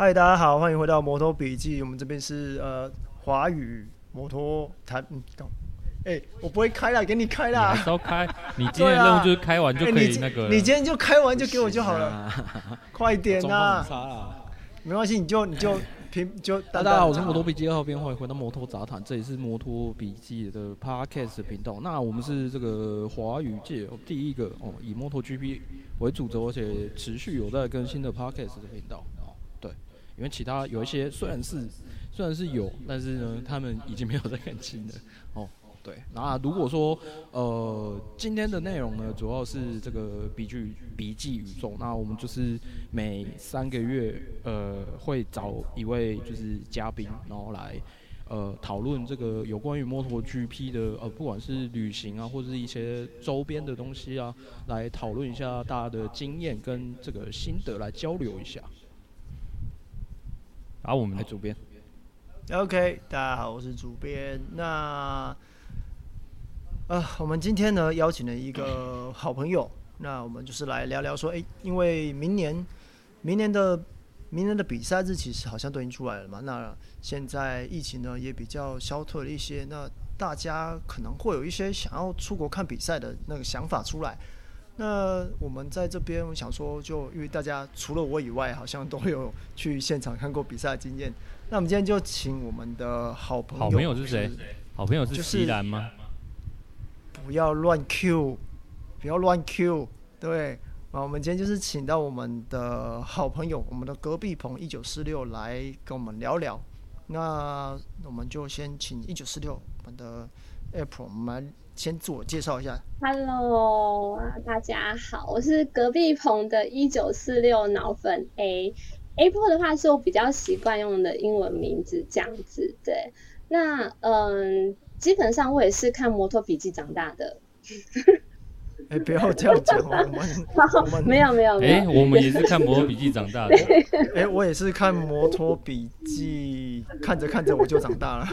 嗨，大家好，欢迎回到摩托笔记。我们这边是呃华语摩托谈。嗯，哎、欸，我不会开啦，给你开啦。你还开？你今天的任务就是开完就可以 那个、欸你。你今天就开完就给我就好了，啊、快点啊！没关系，你就你就平就。大家好，我是摩托笔记二号编，欢迎回到摩托杂谈，这里是摩托笔记的 Podcast 频道。那我们是这个华语界第一个哦，以摩托 GP 为主轴，而且持续有在更新的 Podcast 的频道。因为其他有一些虽然是虽然是有，但是呢，他们已经没有在更新了。哦，对。那如果说呃今天的内容呢，主要是这个笔记笔记宇宙，那我们就是每三个月呃会找一位就是嘉宾，然后来呃讨论这个有关于摩托 GP 的呃不管是旅行啊，或者是一些周边的东西啊，来讨论一下大家的经验跟这个心得来交流一下。好，我们来主编。OK，大家好，我是主编。那啊、呃，我们今天呢邀请了一个好朋友，那我们就是来聊聊说，哎，因为明年，明年的明年的比赛日期是好像都已经出来了嘛。那现在疫情呢也比较消退了一些，那大家可能会有一些想要出国看比赛的那个想法出来。那我们在这边，我想说，就因为大家除了我以外，好像都有去现场看过比赛的经验。那我们今天就请我们的好朋友，好朋友是谁？好朋友是西兰吗？不要乱 Q，不要乱 Q。对，啊，我们今天就是请到我们的好朋友，我们的隔壁棚一九四六来跟我们聊聊。那我们就先请一九四六，我们的 April，我们。先自我介绍一下。Hello，大家好，我是隔壁棚的一九四六脑粉 A。Apple 的话是我比较习惯用的英文名字，这样子。对，那嗯，基本上我也是看摩托笔记长大的。哎、欸，不要这样讲，我们 没有没有。哎、欸，我们也是看摩托笔记长大的。哎、欸，我也是看摩托笔记，看着看着我就长大了。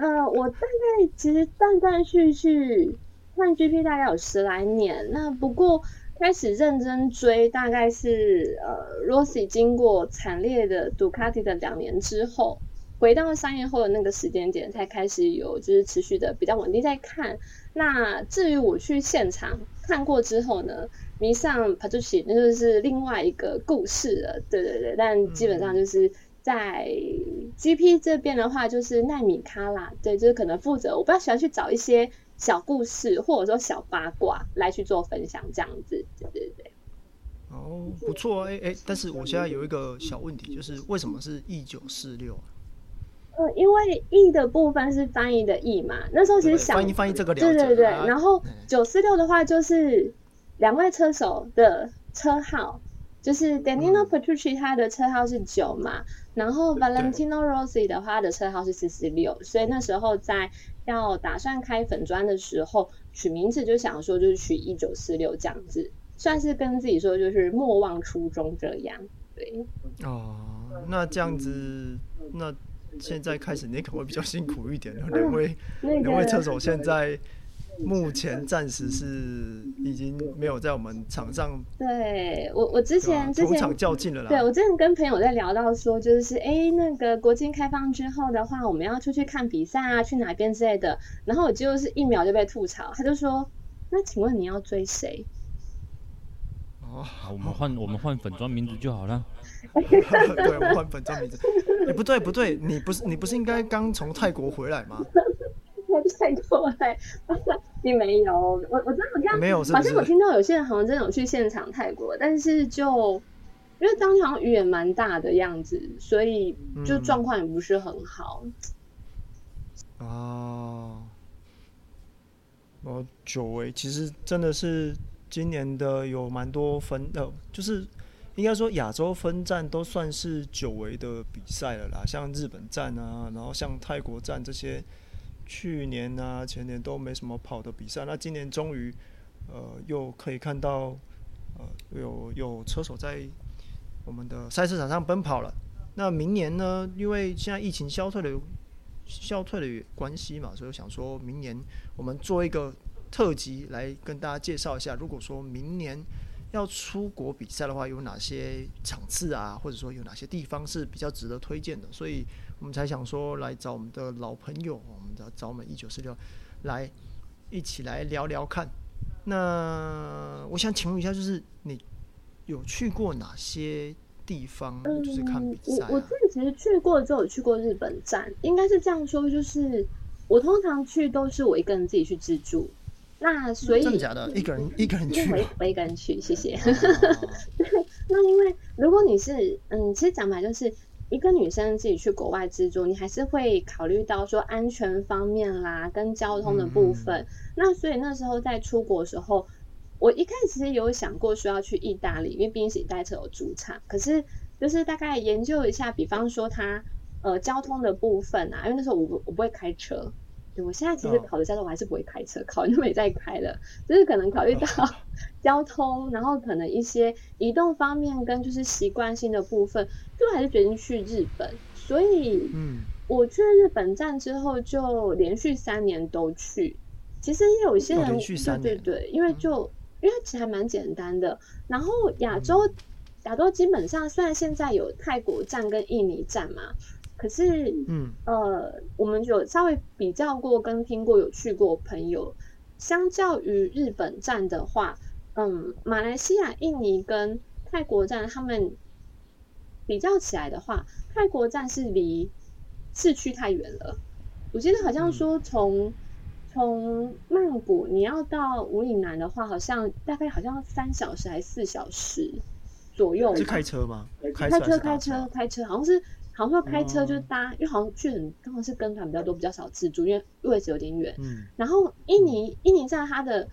好，呃，我大概其实断断续续看 GP 大概有十来年，那不过开始认真追大概是呃 Rossi 经过惨烈的杜卡迪的两年之后，回到商业后的那个时间点才开始有就是持续的比较稳定在看。那至于我去现场看过之后呢，迷上 Petrucci 那就是另外一个故事了，对对对，但基本上就是。嗯在 GP 这边的话，就是奈米卡拉，对，就是可能负责。我比较喜欢去找一些小故事，或者说小八卦来去做分享，这样子，对对对。哦，不错，哎、欸、哎，但是我现在有一个小问题，就是为什么是一九四六？呃，因为 E 的部分是翻译的 E 嘛，那时候其实想翻译翻译这个了解，对对对。然后九四六的话，就是两位车手的车号。就是 Danilo Petrucci 他的车号是九嘛，然后 Valentino Rossi 的话他的车号是四四六，所以那时候在要打算开粉砖的时候取名字就想说就是取一九四六这样子，算是跟自己说就是莫忘初衷这样。对，哦，那这样子，那现在开始你可能会比较辛苦一点，两位两位车手现在。目前暂时是已经没有在我们场上。对我，我之前之前场较劲了啦。对我之前跟朋友在聊到说，就是哎、欸，那个国境开放之后的话，我们要出去看比赛啊，去哪边之类的。然后我就是一秒就被吐槽，他就说：“那请问你要追谁？”哦，我们换我们换粉装名字就好了。对，我们换粉装名字。哎、欸，不对不对，你不是你不是应该刚从泰国回来吗？太多了，并没有。我我真的我这样没有，好像我听到有些人好像真的有去现场泰国，但是就因为当场雨也蛮大的样子，所以就状况也不是很好。哦，久违其实真的是今年的有蛮多分的，就是应该说亚洲分站都算是久违的比赛了啦，像日本站啊，然后像泰国站这些。去年啊，前年都没什么跑的比赛，那今年终于，呃，又可以看到，呃，有有车手在我们的赛车场上奔跑了。那明年呢？因为现在疫情消退的消退的关系嘛，所以想说明年我们做一个特辑来跟大家介绍一下。如果说明年要出国比赛的话，有哪些场次啊，或者说有哪些地方是比较值得推荐的？所以我们才想说来找我们的老朋友，找找我们一九四六来一起来聊聊看。那我想请问一下，就是你有去过哪些地方？就是看比赛、啊嗯。我我自己其实去过，就有去过日本站，应该是这样说，就是我通常去都是我一个人自己去自助。那所以真的假的？一个人一个人去？我我一个人去，谢谢。哦、那因为如果你是嗯，其实讲白就是一个女生自己去国外自助，你还是会考虑到说安全方面啦，跟交通的部分。嗯、那所以那时候在出国的时候，我一开始其实有想过说要去意大利，因为毕竟是代车有主场。可是就是大概研究一下，比方说它呃交通的部分啊，因为那时候我不我不会开车。我现在其实考的驾照，我还是不会开车，考就没再开了。就是可能考虑到 交通，然后可能一些移动方面跟就是习惯性的部分，就还是决定去日本。所以，嗯，我去日本站之后，就连续三年都去。其实也有一些人，对对对，因为就因为其实还蛮简单的。然后亚洲，亚洲基本上虽然现在有泰国站跟印尼站嘛。可是，嗯，呃，我们有稍微比较过跟听过有去过朋友，相较于日本站的话，嗯，马来西亚、印尼跟泰国站他们比较起来的话，泰国站是离市区太远了。我记得好像说从从曼谷你要到武岭南的话，好像大概好像三小时还是四小时左右。是开车吗？开车，开车，开车，好像是。好像说开车就是搭，嗯、因为好像去很刚好是跟团比较多，比较少自助，因为位置有点远。嗯。然后印尼印尼站它的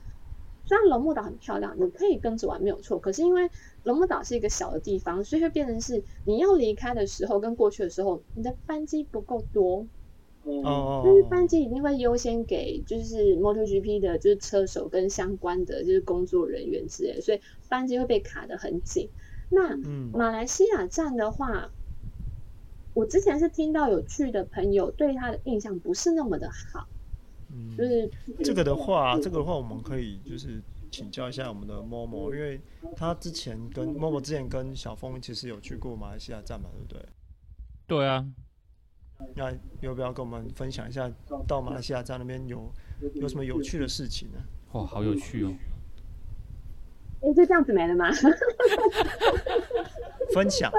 虽然龙目岛很漂亮，你可以跟着玩没有错，可是因为龙目岛是一个小的地方，所以会变成是你要离开的时候跟过去的时候，你的班机不够多。哦。但是班机一定会优先给就是 MotoGP 的，就是车手跟相关的就是工作人员之类，所以班机会被卡得很紧。那马来西亚站的话。我之前是听到有趣的朋友对他的印象不是那么的好，嗯，就是这个的话，这个的话我们可以就是请教一下我们的 Momo，因为他之前跟 Momo 之前跟小峰其实有去过马来西亚站嘛，对不对？对啊，那要不要跟我们分享一下到马来西亚站那边有有什么有趣的事情呢？哇，好有趣哦！哎，就这样子没了吗？分享，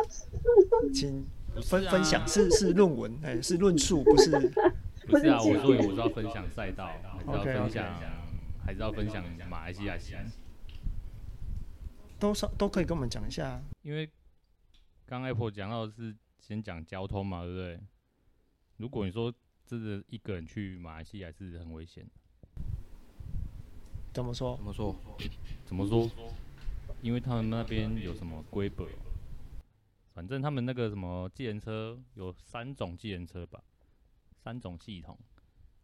请。分分享是是论文，哎、欸，是论述，不是 不是啊？我说我是要分享赛道，还是要分享.还是要分享马来西亚线，都都可以跟我们讲一下。因为刚 Apple 讲到的是先讲交通嘛，对不对？如果你说真的一个人去马来西亚是很危险，怎么说？怎么说？怎么说？因为他们那边有什么规则？反正他们那个什么计程车有三种计程车吧，三种系统，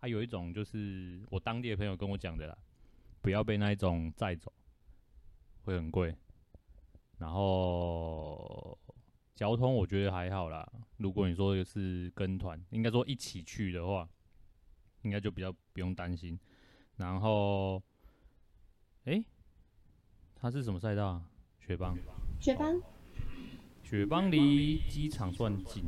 还有一种就是我当地的朋友跟我讲的啦，不要被那一种载走，会很贵。然后交通我觉得还好啦，如果你说的是跟团，应该说一起去的话，应该就比较不用担心。然后，诶，它是什么赛道啊？雪邦。雪邦。雪邦离机场算近，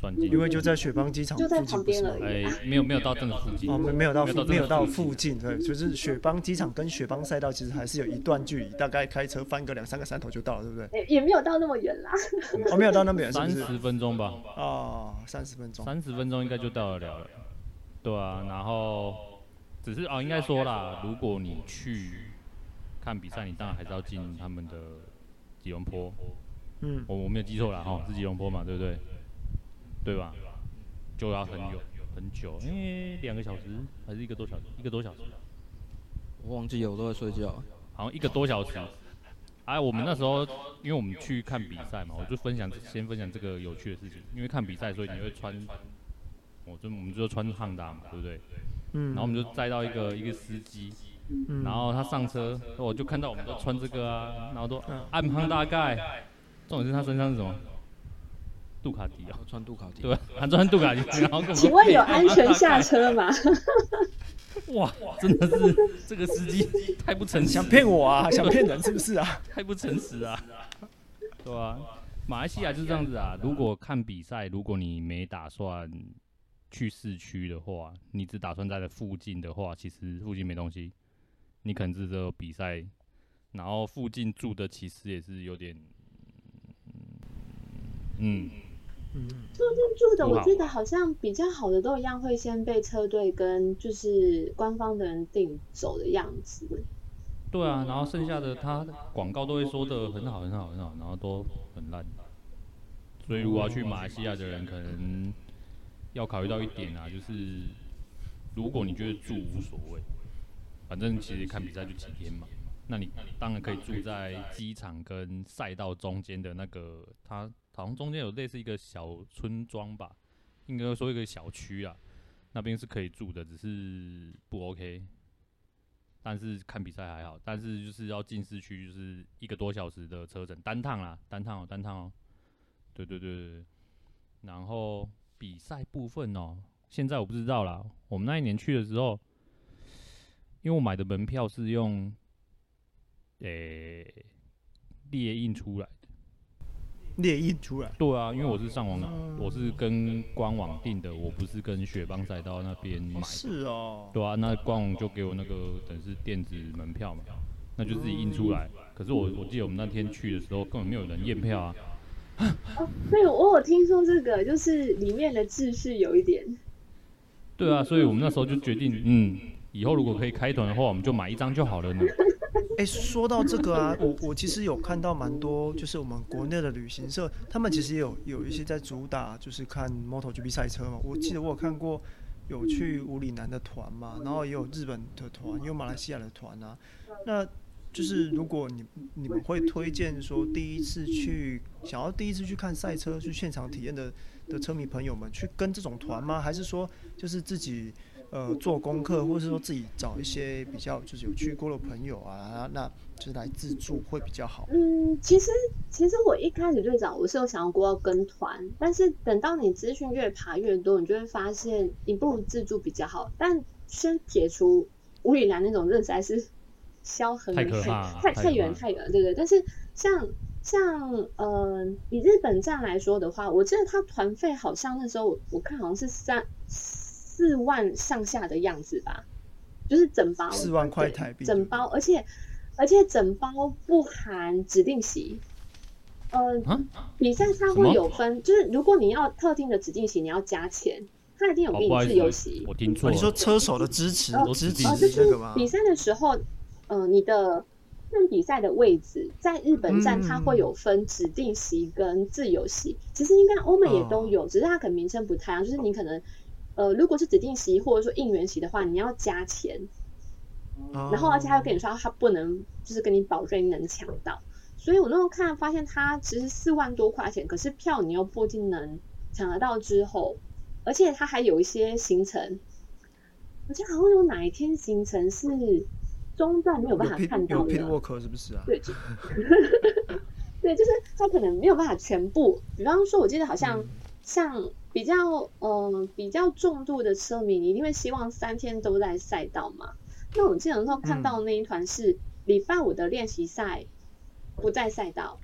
算近，因为就在雪邦机场附近，不是吗？哎，没有没有到这个附近，哦，没没有到没有到附近，对，就是雪邦机场跟雪邦赛道其实还是有一段距离，大概开车翻个两三个山头就到了，对不对？也没有到那么远啦，哦，没有到那么远，三十分钟吧？哦，三十分钟，三十分钟应该就到得了了，对啊，然后只是哦，应该说啦，如果你去看比赛，你当然还是要进他们的吉隆坡。嗯，我我没有记错了哈，是吉隆坡嘛，对不对？对吧？就要很久很久，因为两个小时还是一个多小时？一个多小时？我忘记了，我都在睡觉。好像一个多小时。哎，我们那时候因为我们去看比赛嘛，我就分享先分享这个有趣的事情。因为看比赛，所以你会穿，我就我们就穿汉达嘛，对不对？嗯。然后我们就载到一个一个司机，然后他上车，我就看到我们都穿这个啊，然后都暗胖大概。重点是他身上是什么？杜卡迪啊，穿杜卡迪，对，他穿杜卡迪。然后，请问有安全下车吗？哇，真的是这个司机太不诚实，想骗我啊？想骗人是不是啊？太不诚实啊！对啊，马来西亚就是这样子啊。如果看比赛，如果你没打算去市区的话，你只打算在附近的话，其实附近没东西，你可能只有比赛，然后附近住的其实也是有点，嗯。嗯，附近住的，我记得好像比较好的都一样会先被车队跟就是官方的人订走的样子。对啊，然后剩下的他广告都会说的很好很好很好，然后都很烂。所以如果要去马来西亚的人，可能要考虑到一点啊，就是如果你觉得住无所谓，反正其实看比赛就几天嘛，那你当然可以住在机场跟赛道中间的那个他。好像中间有类似一个小村庄吧，应该说一个小区啊，那边是可以住的，只是不 OK。但是看比赛还好，但是就是要进市区，就是一个多小时的车程，单趟啦，单趟哦，单趟哦。对对对对。然后比赛部分哦，现在我不知道啦。我们那一年去的时候，因为我买的门票是用诶列印出来。列印出来，对啊，因为我是上网，嗯、我是跟官网订的，我不是跟雪邦赛道那边买的。是哦，对啊，那官网就给我那个等于是电子门票嘛，那就自己印出来。嗯、可是我我记得我们那天去的时候，根本没有人验票啊。哦，对，我有听说这个，就是里面的秩序有一点。对啊，所以我们那时候就决定，嗯，以后如果可以开团的话，我们就买一张就好了呢。哎、说到这个啊，我我其实有看到蛮多，就是我们国内的旅行社，他们其实有有一些在主打，就是看 MotoGP 赛车嘛。我记得我有看过有去五里南的团嘛，然后也有日本的团，也有马来西亚的团啊。那就是如果你你们会推荐说，第一次去想要第一次去看赛车去现场体验的的车迷朋友们，去跟这种团吗？还是说就是自己？呃，做功课，或者是说自己找一些比较就是有去过的朋友啊，那就是来自助会比较好。嗯，其实其实我一开始最早我是有想要过要跟团，但是等到你资讯越爬越多，你就会发现你不如自助比较好。但先解除武里南那种认识还是消很太太太远太远了，对不对？但是像像呃，以日本站来说的话，我记得他团费好像那时候我，我看好像是三。四万上下的样子吧，就是整包四万块台币，整包，而且而且整包不含指定席。呃，啊、比赛它会有分，就是如果你要特定的指定席，你要加钱，它一定有给你自由席。我听错了，你说车手的支持都支持这个吗？呃，就是比赛的时候，呃，你的看比赛的位置，在日本站它会有分指定席跟自由席，嗯、其实应该欧美也都有，哦、只是它可能名称不太一样，就是你可能。呃，如果是指定席或者说应援席的话，你要加钱，oh. 然后而且他又跟你说他不能就是跟你保证你能抢到，所以我那时候看发现他其实四万多块钱，可是票你又不一定能抢得到。之后，而且他还有一些行程，我记得好像有哪一天行程是中段没有办法看到的，有 pit walk 是不是啊？对，对，就是他可能没有办法全部。比方说，我记得好像像。比较嗯、呃、比较重度的车迷，你一定会希望三天都在赛道嘛？那我记得那时候看到那一团是礼拜五的练习赛不在赛道，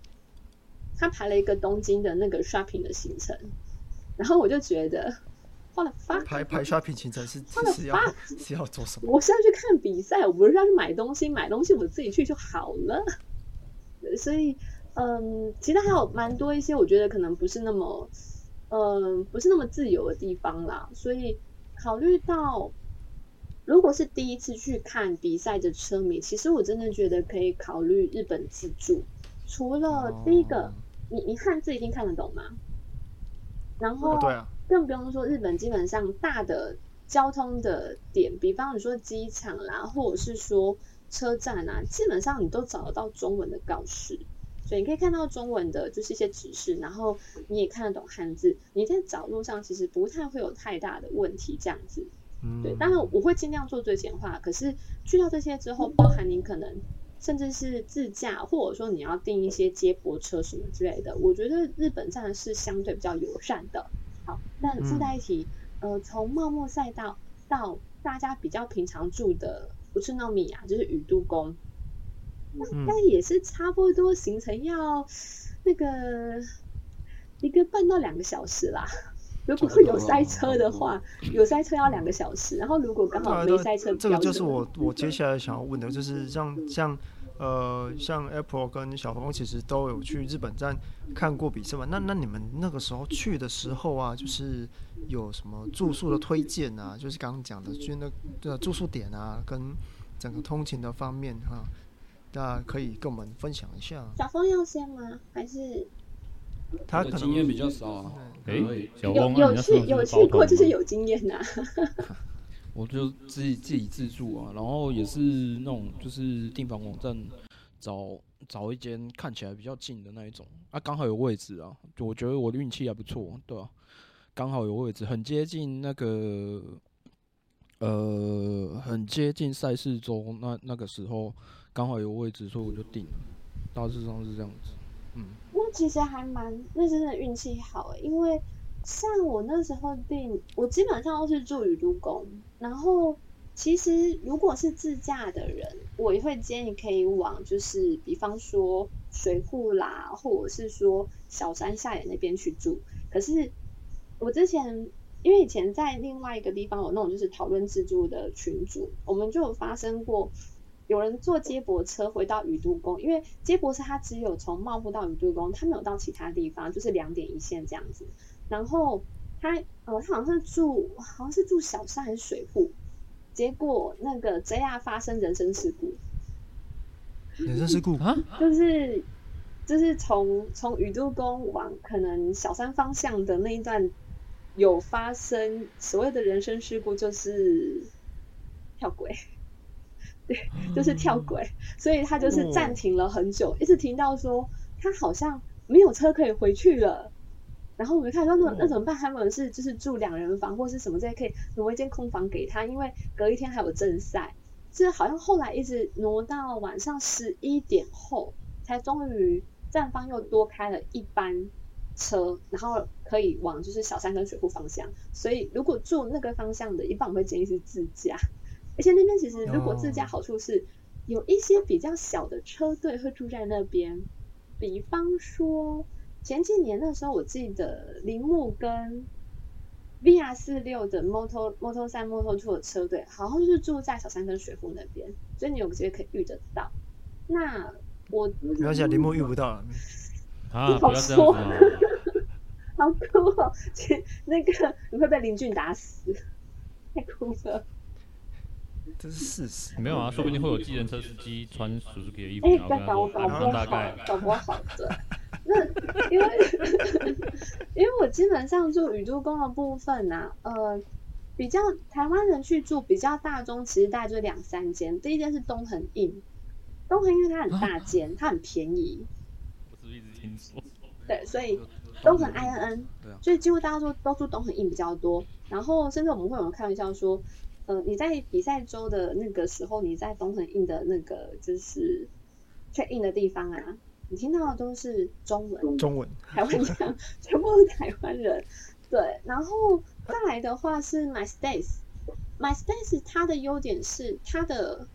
他排了一个东京的那个 shopping 的行程，然后我就觉得，我的发排排 shopping 行程是是要是要做什么？我是要去看比赛，我不是要去买东西，买东西我自己去就好了。所以嗯，其实还有蛮多一些，我觉得可能不是那么。嗯，不是那么自由的地方啦，所以考虑到如果是第一次去看比赛的车迷，其实我真的觉得可以考虑日本自助。除了第一个，哦、你你汉字一定看得懂吗？然后，对啊，更不用说日本基本上大的交通的点，比方你说机场啦，或者是说车站啊，基本上你都找得到中文的告示。所以你可以看到中文的，就是一些指示，然后你也看得懂汉字，你在找路上其实不太会有太大的问题，这样子。嗯，对，当然我会尽量做最简化。可是去到这些之后，包含你可能甚至是自驾，或者说你要订一些接驳车什么之类的，我觉得日本站是相对比较友善的。好，那附带一提，呃，从茂木赛道到大家比较平常住的不是糯米啊，就是宇都宫，那应该也是差不多行程要那个一个半到两个小时啦。如果有塞车的话，有塞车要两个小时。然后如果刚好没塞车，这个就是我我接下来想要问的，就是像像呃像 Apple 跟小峰其实都有去日本站看过比赛嘛？那那你们那个时候去的时候啊，就是有什么住宿的推荐啊？就是刚刚讲的，就那个住宿点啊，跟整个通勤的方面哈、啊，大家可以跟我们分享一下。小峰要先吗？还是？他可能经验比较少啊。哎、欸，小有有去有去过，就是有经验呐、啊。我就自己自己自助啊，然后也是那种就是订房网站找找一间看起来比较近的那一种啊，刚好有位置啊，就我觉得我的运气还不错，对啊，刚好有位置，很接近那个呃，很接近赛事周那那个时候刚好有位置，所以我就订了，大致上是这样子。嗯，那其实还蛮，那真的运气好诶，因为像我那时候订，我基本上都是住雨都宫，然后其实如果是自驾的人，我也会建议可以往就是比方说水户啦，或者是说小山下野那边去住。可是我之前因为以前在另外一个地方有那种就是讨论自助的群组，我们就有发生过。有人坐接驳车回到宇都宫，因为接驳车它只有从茂布到宇都宫，它没有到其他地方，就是两点一线这样子。然后他呃，他好像是住好像是住小山还是水户，结果那个 JR 发生人身事故。人身事故啊？就是就是从从宇都宫往可能小山方向的那一段有发生所谓的人身事故，就是跳轨。对，就是跳轨，所以他就是暂停了很久，一直停到说他好像没有车可以回去了。然后我们看说那那怎么办？他们是就是住两人房或是什么这些可以挪一间空房给他，因为隔一天还有正赛，这好像后来一直挪到晚上十一点后，才终于站方又多开了一班车，然后可以往就是小山跟水库方向。所以如果住那个方向的，一般我会建议是自驾。而且那边其实，如果自驾好处是有一些比较小的车队会住在那边，比方说前几年那时候，我记得铃木跟 VR 四六的 Moto Moto 三 Moto two 的车队，好像就是住在小山跟水户那边，所以你有机会可以遇得到。那我没关系，铃木遇不到了。啊，不要这样子 好酷哦！那个你会被林俊打死，太酷了。这是事实，没有啊，说不定会有计程车司机穿 Suzuki 的衣服，欸、然后跟他说，大概搞不好的。那因为 因为我基本上住宇都宫的部分呢、啊，呃，比较台湾人去住比较大中，其实大概就两三间。第一间是东横 INN，东横因为它很大间，它很便宜。我是不是一直听说？对，所以东横 INN，所以几乎大家都都住东横 INN 比较多。然后甚至我们会有人开玩笑说。呃，你在比赛周的那个时候，你在东横 INN 的那个就是 check in 的地方啊，你听到的都是中文，中文，台湾腔，全部是台湾人。对，然后再来的话是 My Stays，My Stays 它的优点是它的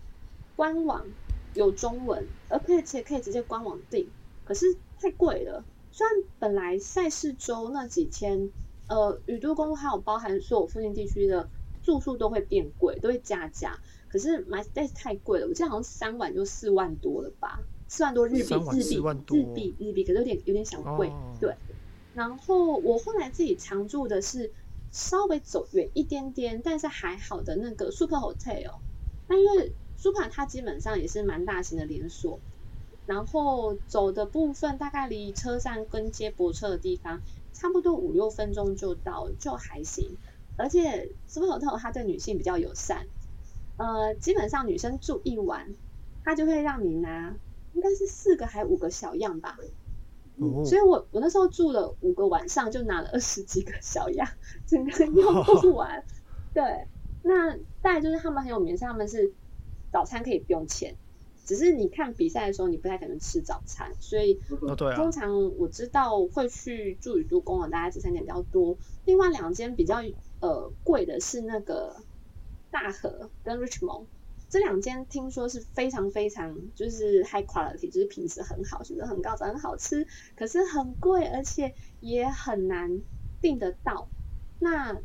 官网有中文，而且可以直接官网订，可是太贵了。虽然本来赛事周那几天，呃，宇都宫还有包含所有附近地区的。住宿都会变贵，都会加价。可是 My Stays 太贵了，我记得好像三晚就四万多了吧，四万多日币，日币，日币，日币，可是有点有点小贵。哦、对。然后我后来自己常住的是稍微走远一点点，但是还好的那个 Super Hotel。那因为 Super 它基本上也是蛮大型的连锁，然后走的部分大概离车站跟接驳车的地方差不多五六分钟就到，就还行。而且 Super Hotel 它对女性比较友善，呃，基本上女生住一晚，他就会让你拿，应该是四个还五个小样吧。嗯、所以我我那时候住了五个晚上，就拿了二十几个小样，整个用不 完。哦、对，那再来就是他们很有名，是他们是早餐可以不用钱，只是你看比赛的时候你不太可能吃早餐，所以通常我知道会去住宇都宫的大概这三点比较多，另外两间比较。呃，贵的是那个大和跟 Richmond 这两间听说是非常非常就是 high quality，就是品质很好，品质很高，很好吃，可是很贵，而且也很难订得到。那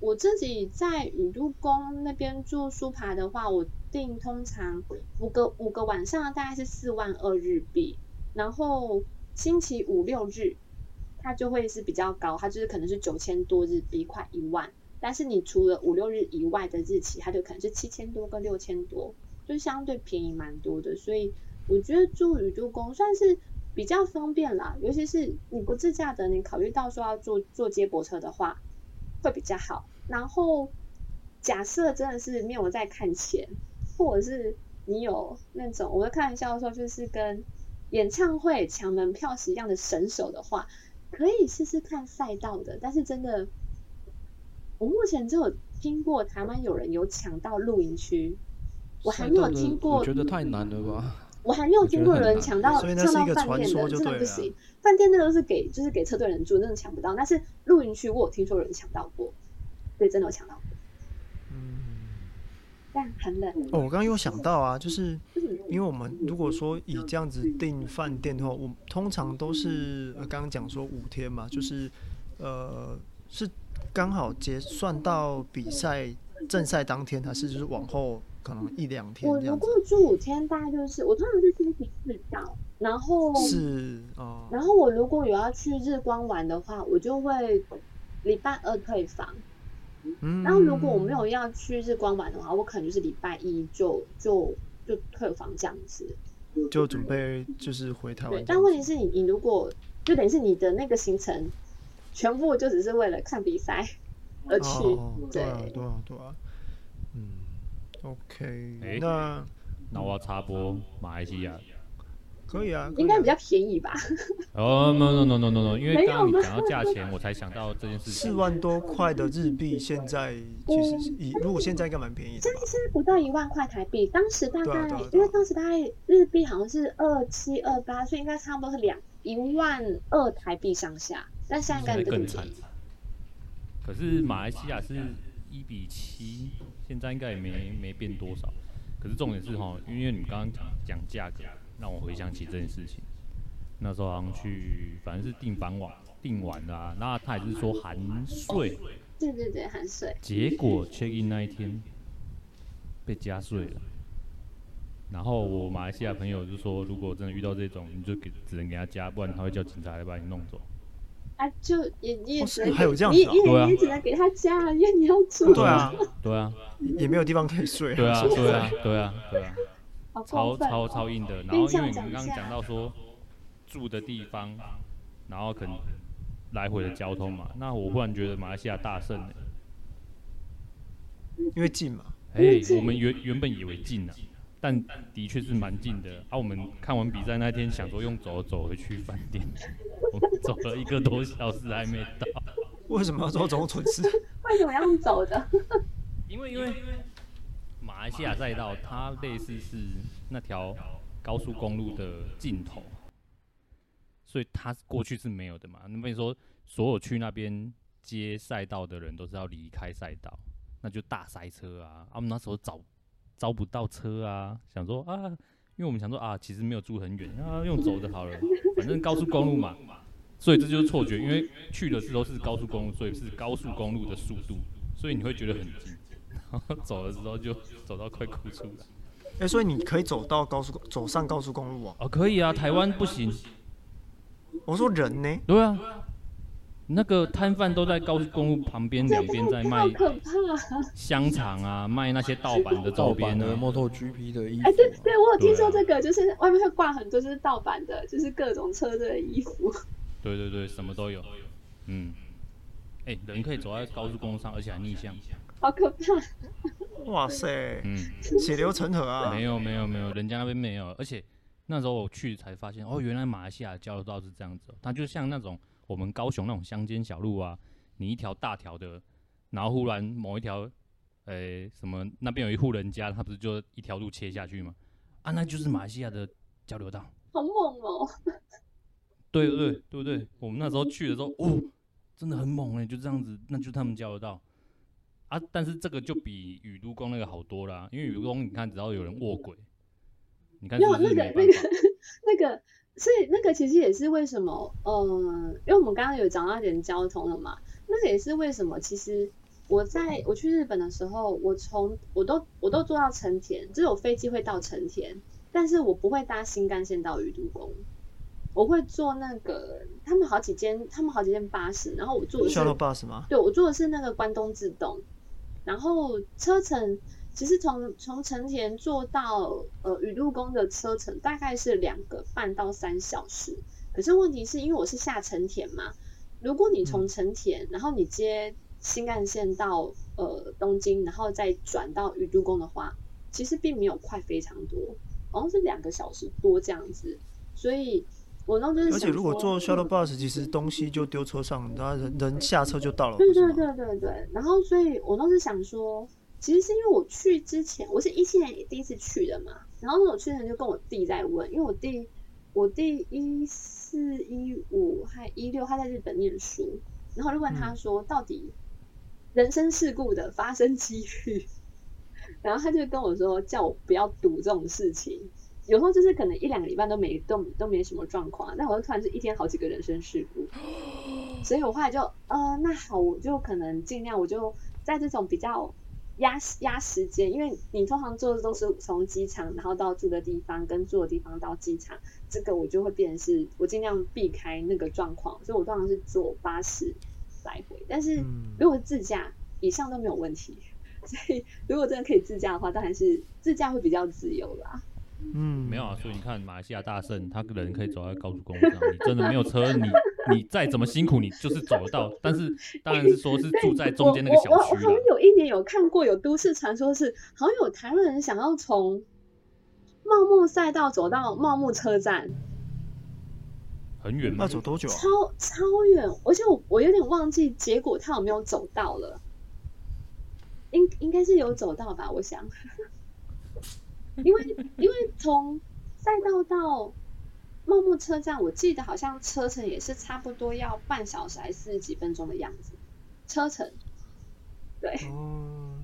我自己在宇都宫那边住苏爬的话，我订通常五个五个晚上大概是四万二日币，然后星期五六日它就会是比较高，它就是可能是九千多日币，快一万。但是你除了五六日以外的日期，它就可能是七千多跟六千多，就相对便宜蛮多的。所以我觉得住宇都宫算是比较方便啦，尤其是你不自驾的，你考虑到说要坐坐接驳车的话，会比较好。然后假设真的是没有在看钱，或者是你有那种我在开玩笑的时候，就是跟演唱会抢门票是一样的神手的话，可以试试看赛道的。但是真的。我目前只有听过台湾有人有抢到露营区，我还没有听过。我觉得太难了吧？我还没有听过有人抢到抢到饭店的，真的不行。饭店那个都是给就是给车队人住，真的抢不到。但是露营区我有听说有人抢到过，对，真的有抢到过。嗯，但很冷。哦，我刚刚有想到啊，就是因为我们如果说以这样子订饭店的话，我通常都是刚刚讲说五天嘛，就是呃是。刚好结算到比赛正赛当天，还是就是往后可能一两天？我如果住五天，大概就是我通常是星期四到，然后是哦，然后我如果有要去日光玩的话，我就会礼拜二退房。嗯，然后如果我没有要去日光玩的话，我可能就是礼拜一就就就退房这样子，就准备就是回台湾。但问题是你你如果就等于是你的那个行程。全部就只是为了看比赛而去，哦、对。啊，对啊，对啊，嗯，OK，欸、那那我要插播马来西亚，可以啊，应该比较便宜吧？哦，no no no no no no，因为刚刚你讲到价钱，我才想到这件事情。四万多块的日币，现在其实以如果现在应该蛮便宜的，现在现在不到一万块台币，当时大概因为当时大概日币好像是二七二八，所以应该差不多是两一万二台币上下。但现在更惨，可是马来西亚是一比七，现在应该也没没变多少。可是重点是哈，因为你刚刚讲讲价格，让我回想起这件事情。那时候好像去，反正是订房网订完啦啊，那他也是说含税，对对对，含税。结果 check in 那一天被加税了。然后我马来西亚朋友就说，如果真的遇到这种，你就给只能给他加，不然他会叫警察来把你弄走。啊，就也你也只能还有这样子，你你也只能给他加，因为你要住。对啊，对啊，也没有地方可以睡。对啊，对啊，对啊，对啊，超超超硬的。然后因为你刚刚讲到说住的地方，然后可能来回的交通嘛，那我忽然觉得马来西亚大胜，因为近嘛。哎，我们原原本以为近呢。但的确是蛮近的啊！我们看完比赛那天，想说用走走回去饭店，我们走了一个多小时还没到。为什么要做这种蠢事？为什么要用走的？因为因为马来西亚赛道它类似是那条高速公路的尽头，所以它过去是没有的嘛。那么说，所有去那边接赛道的人都是要离开赛道，那就大塞车啊！啊，我们那时候找。招不到车啊，想说啊，因为我们想说啊，其实没有住很远啊，用走的好了，反正高速公路嘛，所以这就是错觉，因为去的时候是高速公路，所以是高速公路的速度，所以你会觉得很近，然后走了之后就 走到快哭出来。哎、欸，所以你可以走到高速，走上高速公路啊？哦，可以啊，台湾不行。我说人呢？对啊。那个摊贩都在高速公路旁边两边在卖，香肠啊，卖那些 盗版的周边的 MotoGP 的衣服。哎，对对，我有听说这个，就是外面会挂很多就是盗版的，就是各种车队的衣服。对对对，什么都有。嗯。哎，人可以走在高速公路上，而且还逆向。好可怕！哇塞。嗯。血流成河啊！没有没有没有，人家那边没有。而且那时候我去才发现，哦，原来马来西亚交流道是这样子，它就像那种。我们高雄那种乡间小路啊，你一条大条的，然后忽然某一条，呃、欸，什么那边有一户人家，他不是就一条路切下去吗？啊，那就是马来西亚的交流道。好猛哦！对对对对不对？我们那时候去的时候，哦，真的很猛哎、欸，就这样子，那就是他们交流道。啊，但是这个就比雨都宫那个好多啦，因为雨都宫你看只要有人卧轨，你看是不是没有那个那个那个，所以那个其实也是为什么，嗯，因为我们刚刚有讲到一点交通了嘛，那个也是为什么，其实我在我去日本的时候，我从我都我都坐到成田，只有飞机会到成田，但是我不会搭新干线到宇都宫。我会坐那个，他们好几间，他们好几间巴士，然后我坐的是 Shuttle Bus 吗？对，我坐的是那个关东自动，然后车程其实从从成田坐到呃雨都宫的车程大概是两个半到三小时，可是问题是因为我是下成田嘛，如果你从成田，嗯、然后你接新干线到呃东京，然后再转到雨都宫的话，其实并没有快非常多，好像是两个小时多这样子，所以。而且如果坐 shuttle bus，其实东西就丢车上，然后人人下车就到了。对对对对对。然后，所以我当时想说，其实是因为我去之前，我是一七年第一次去的嘛。然后那我去年就跟我弟在问，因为我弟我弟一四一五还一六，他在日本念书。然后就问他说，到底人生事故的发生几率？嗯、然后他就跟我说，叫我不要赌这种事情。有时候就是可能一两个礼拜都没都都没什么状况，但我就突然是一天好几个人生事故，所以我后来就呃那好，我就可能尽量我就在这种比较压压时间，因为你通常坐的都是从机场然后到住的地方，跟住的地方到机场，这个我就会变成是我尽量避开那个状况，所以我通常是坐巴士来回，但是如果是自驾以上都没有问题，所以如果真的可以自驾的话，当然是自驾会比较自由啦。嗯，没有啊，所以你看马来西亚大圣，他个人可以走在高速公路上，你真的没有车，你你再怎么辛苦，你就是走得到。但是当然是说是住在中间那个小区。我我好像有一年有看过有都市传说，是好像有台湾人想要从茂木赛道走到茂木车站，很远吗？要走多久啊？超超远，而且我我有点忘记结果他有没有走到了，应应该是有走到吧，我想。因为因为从赛道到茂木车站，我记得好像车程也是差不多要半小时还是四十几分钟的样子。车程，对。哦。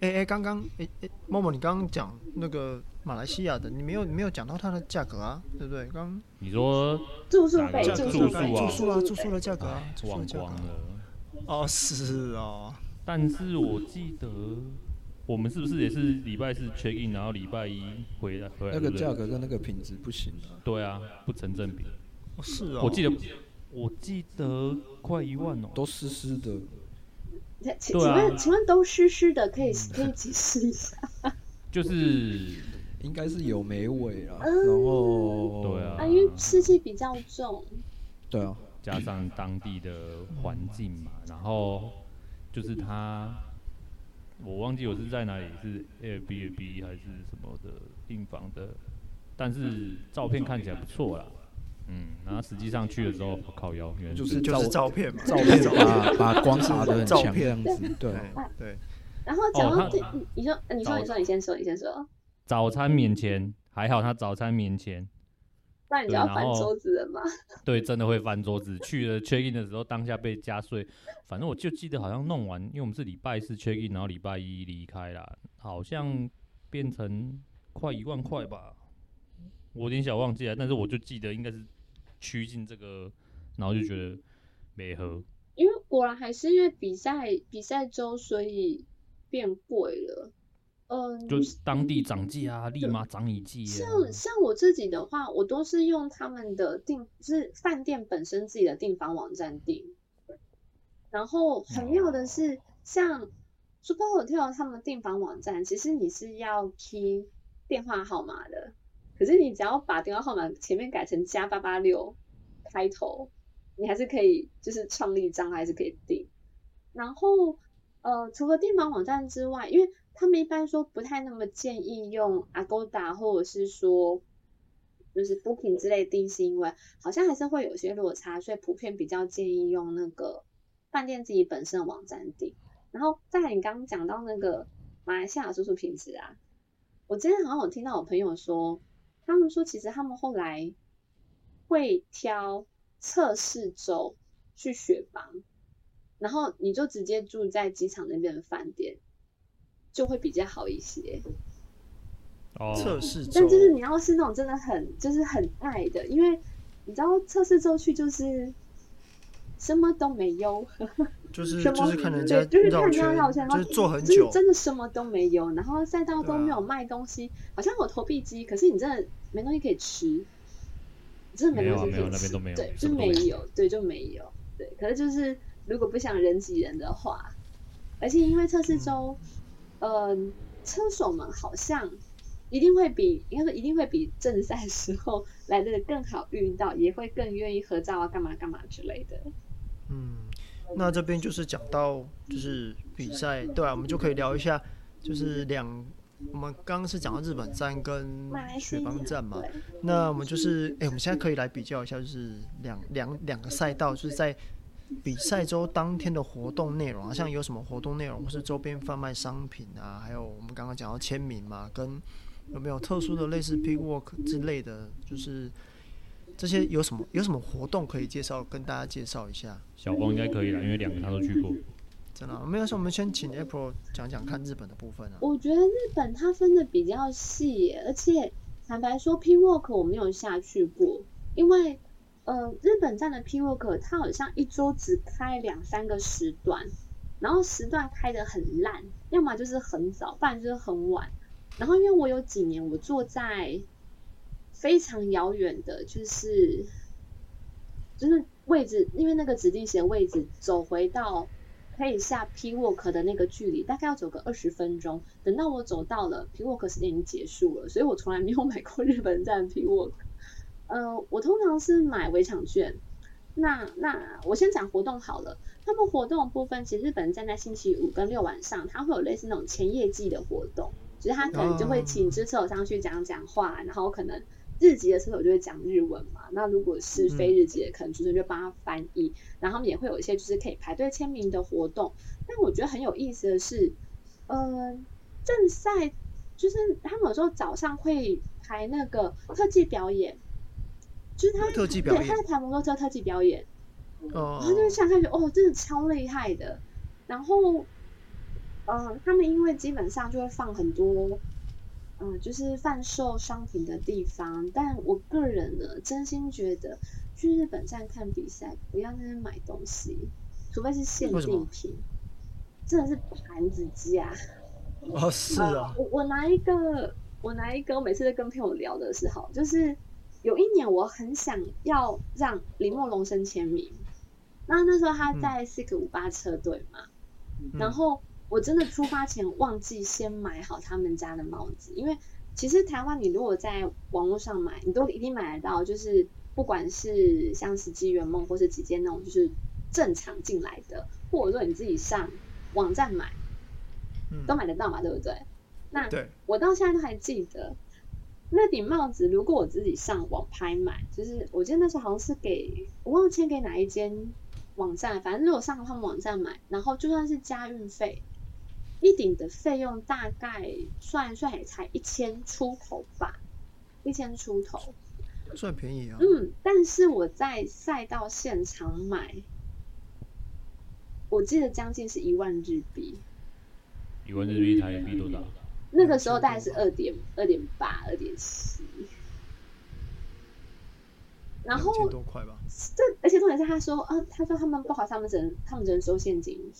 哎哎，刚刚哎哎，默默，你刚刚讲那个马来西亚的，你没有你没有讲到它的价格啊，对不对？刚你说住宿费、住宿费、住宿啊，住宿的价格啊，忘光了。哦，是哦。但是我记得。我们是不是也是礼拜四 check in，然后礼拜一回来？回来那个价格跟那个品质不行啊。对啊，不成正比。是啊。我记得，我记得快一万哦，都湿湿的。请问，请问都湿湿的，可以可以解释一下？就是应该是有霉味啊，然后对啊，啊，因为湿气比较重。对啊，加上当地的环境嘛，然后就是它。我忘记我是在哪里，是 Airbnb 还是什么的订房的，但是照片看起来不错啦。嗯，然后实际上去的时候，靠腰，原来就是就是照片嘛，照片把 把光打的很强，这样子，对对。然后讲到这，你说你说你说你先说你先说。早餐免钱，还好他早餐免钱。那你就要翻桌子了吗？对，真的会翻桌子。去了 check in 的时候，当下被加税。反正我就记得好像弄完，因为我们是礼拜四 check in，然后礼拜一离开啦，好像变成快一万块吧。我有点小忘记了，但是我就记得应该是趋近这个，然后就觉得没喝。因为果然还是因为比赛比赛周，所以变贵了。嗯，就是当地长记啊，立马涨一季。像像我自己的话，我都是用他们的订，就是饭店本身自己的订房网站订。然后很妙的是，哦、像 Super Hotel 他们订房网站，其实你是要 key 电话号码的，可是你只要把电话号码前面改成加八八六开头，你还是可以就是创立账号还是可以订。然后呃，除了订房网站之外，因为他们一般说不太那么建议用 Agoda 或者是说就是 Booking 之类订，是因为好像还是会有些落差，所以普遍比较建议用那个饭店自己本身的网站订。然后在你刚刚讲到那个马来西亚住宿品质啊，我之前好像有听到我朋友说，他们说其实他们后来会挑测试周去选房，然后你就直接住在机场那边的饭店，就会比较好一些。哦，测试周，但就是你要是那种真的很就是很爱的，因为你知道测试周去就是什么都没有，就是。什么就是看人家对，就是看绕人家绕圈，圈，就是坐很就是久，真的什么都没有，然后赛道都没有卖东西，好像有投币机，可是你真的没东西可以吃，真的没东西可那边都没有对，就没有，对，就没有，对。可是就是如果不想人挤人的话，而且因为测试周，嗯、呃，车手们好像一定会比，应该说一定会比正赛时候来的更好遇到，也会更愿意合照啊，干嘛干嘛之类的。嗯，那这边就是讲到就是比赛，对啊，我们就可以聊一下，就是两，我们刚刚是讲到日本站跟雪邦站嘛，那我们就是，哎、欸，我们现在可以来比较一下，就是两两两个赛道，就是在比赛周当天的活动内容好，像有什么活动内容，或是周边贩卖商品啊，还有我们刚刚讲到签名嘛，跟有没有特殊的类似 pit walk 之类的，就是。这些有什么有什么活动可以介绍，跟大家介绍一下？小光应该可以了，因为两个他都去过。真的、啊，没有事，我们先请 April 讲讲看日本的部分啊。我觉得日本它分的比较细，而且坦白说，Pit Walk 我没有下去过，因为呃，日本站的 P work 它好像一周只开两三个时段，然后时段开得很烂，要么就是很早，不然就是很晚。然后因为我有几年我坐在。非常遥远的，就是就是位置，因为那个指定席的位置，走回到可以下 P work 的那个距离，大概要走个二十分钟。等到我走到了 P work，时间已经结束了，所以我从来没有买过日本站 P work。呃，我通常是买围场券。那那我先讲活动好了，他们活动的部分，其实日本站在星期五跟六晚上，它会有类似那种前业绩的活动，就是他可能就会请支持手上去讲讲话，然后可能。日籍的车手就会讲日文嘛，那如果是非日籍的，可能主持人就帮他翻译，嗯、然后他们也会有一些就是可以排队签名的活动。但我觉得很有意思的是，呃，正赛就是他们有时候早上会排那个特技表演，就是他特技表演，对，他在排摩托车特技表演，哦，然后就想下去，哦，真的超厉害的。然后，呃，他们因为基本上就会放很多。嗯，就是贩售商品的地方，但我个人呢，真心觉得去日本站看比赛，不要在那买东西，除非是限定品，真的是盘子价。哦，是啊。我我拿一个，我拿一个，我每次在跟朋友聊的时候，就是有一年我很想要让林木龙生签名，那那时候他在 C 个五八车队嘛，嗯、然后。我真的出发前忘记先买好他们家的帽子，因为其实台湾你如果在网络上买，你都一定买得到，就是不管是像是吉原梦或是几件那种就是正常进来的，或者说你自己上网站买，都买得到嘛，对不对？那我到现在都还记得那顶帽子，如果我自己上网拍卖，就是我记得那时候好像是给我忘了签给哪一间网站，反正如果上他们网站买，然后就算是加运费。一顶的费用大概算一算也才一千出头吧，一千出头，算便宜啊。嗯，但是我在赛道现场买，我记得将近是一万日币。一万日币台币多少？那个时候大概是二点二点八、二点七。然后多块吧。这而且重点是他说啊，他说他们不好，他们只能他们只能收现金。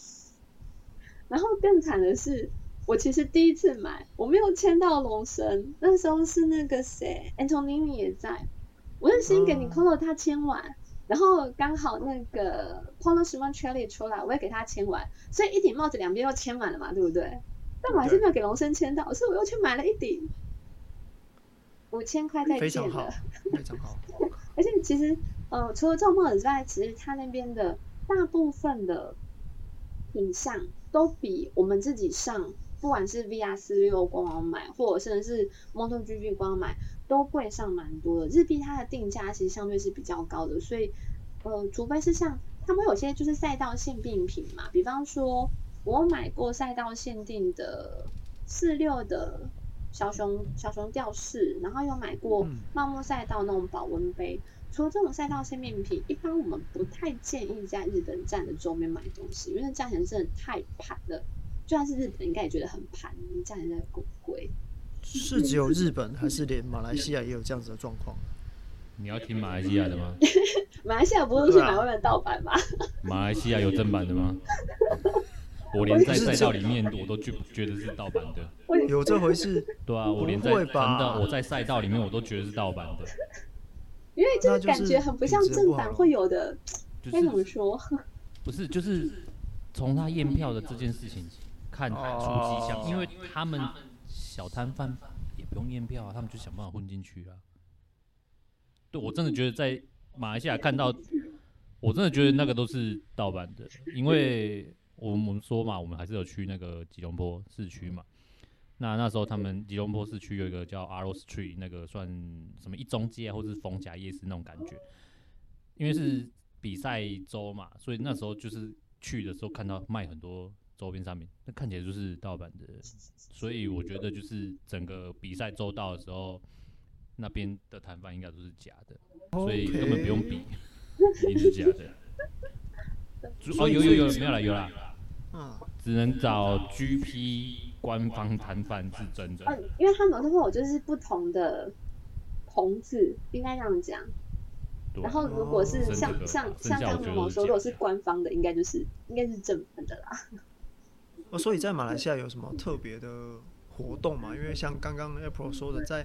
然后更惨的是，我其实第一次买，我没有签到龙神，那时候是那个谁，Antonini 也在，我是先给 Nicolo 他签完，嗯、然后刚好那个 Polo Simoncelli 出来，我也给他签完，所以一顶帽子两边又签完了嘛，对不对？但我还是没有给龙生签到，所以我又去买了一顶，五千块再见了，非常好，非常好。而且其实，呃，除了这种帽子之外，其实他那边的大部分的品相。都比我们自己上，不管是 VR 四六官网买，或者甚至是 MotoGP 官网买，都贵上蛮多的。日币它的定价其实相对是比较高的，所以呃，除非是像他们有些就是赛道限定品嘛，比方说我买过赛道限定的四六的小熊小熊吊饰，然后有买过茂木赛道那种保温杯。除了这种赛道限定品，一般我们不太建议在日本站的周边买东西，因为价钱真的太盘了。就算是日本，应该也觉得很盘，价钱真的够贵。是只有日本，还是连马来西亚也有这样子的状况？你要听马来西亚的吗？马来西亚不是去买外面盗版吗？马来西亚有正版的吗？我连在赛道里面我都觉觉得是盗版的。有这回事？对啊，我连在真的我在赛道里面我都觉得是盗版的。因为这个感觉很不像正版会有的，该怎么说？不是，就是从他验票的这件事情看出迹象，因为他们小摊贩也不用验票啊，他们就想办法混进去啊。对，我真的觉得在马来西亚看到，我真的觉得那个都是盗版的，因为我们说嘛，我们还是有去那个吉隆坡市区嘛。那那时候他们吉隆坡市区有一个叫 Arrow Street，那个算什么一中街或是逢甲夜市那种感觉，因为是比赛周嘛，所以那时候就是去的时候看到卖很多周边商品，那看起来就是盗版的，所以我觉得就是整个比赛周到的时候，那边的摊贩应该都是假的，所以根本不用比，一定是假的。哦，有有有，没有了，有了，嗯，只能找 GP。官方摊贩是真的，嗯，因为他们都会有就是不同的棚子，应该这样讲。然后如果是像、哦、像像刚刚我说，如果是官方的，应该就是应该是正版的啦。哦，所以在马来西亚有什么特别的活动吗？因为像刚刚 April 说的，在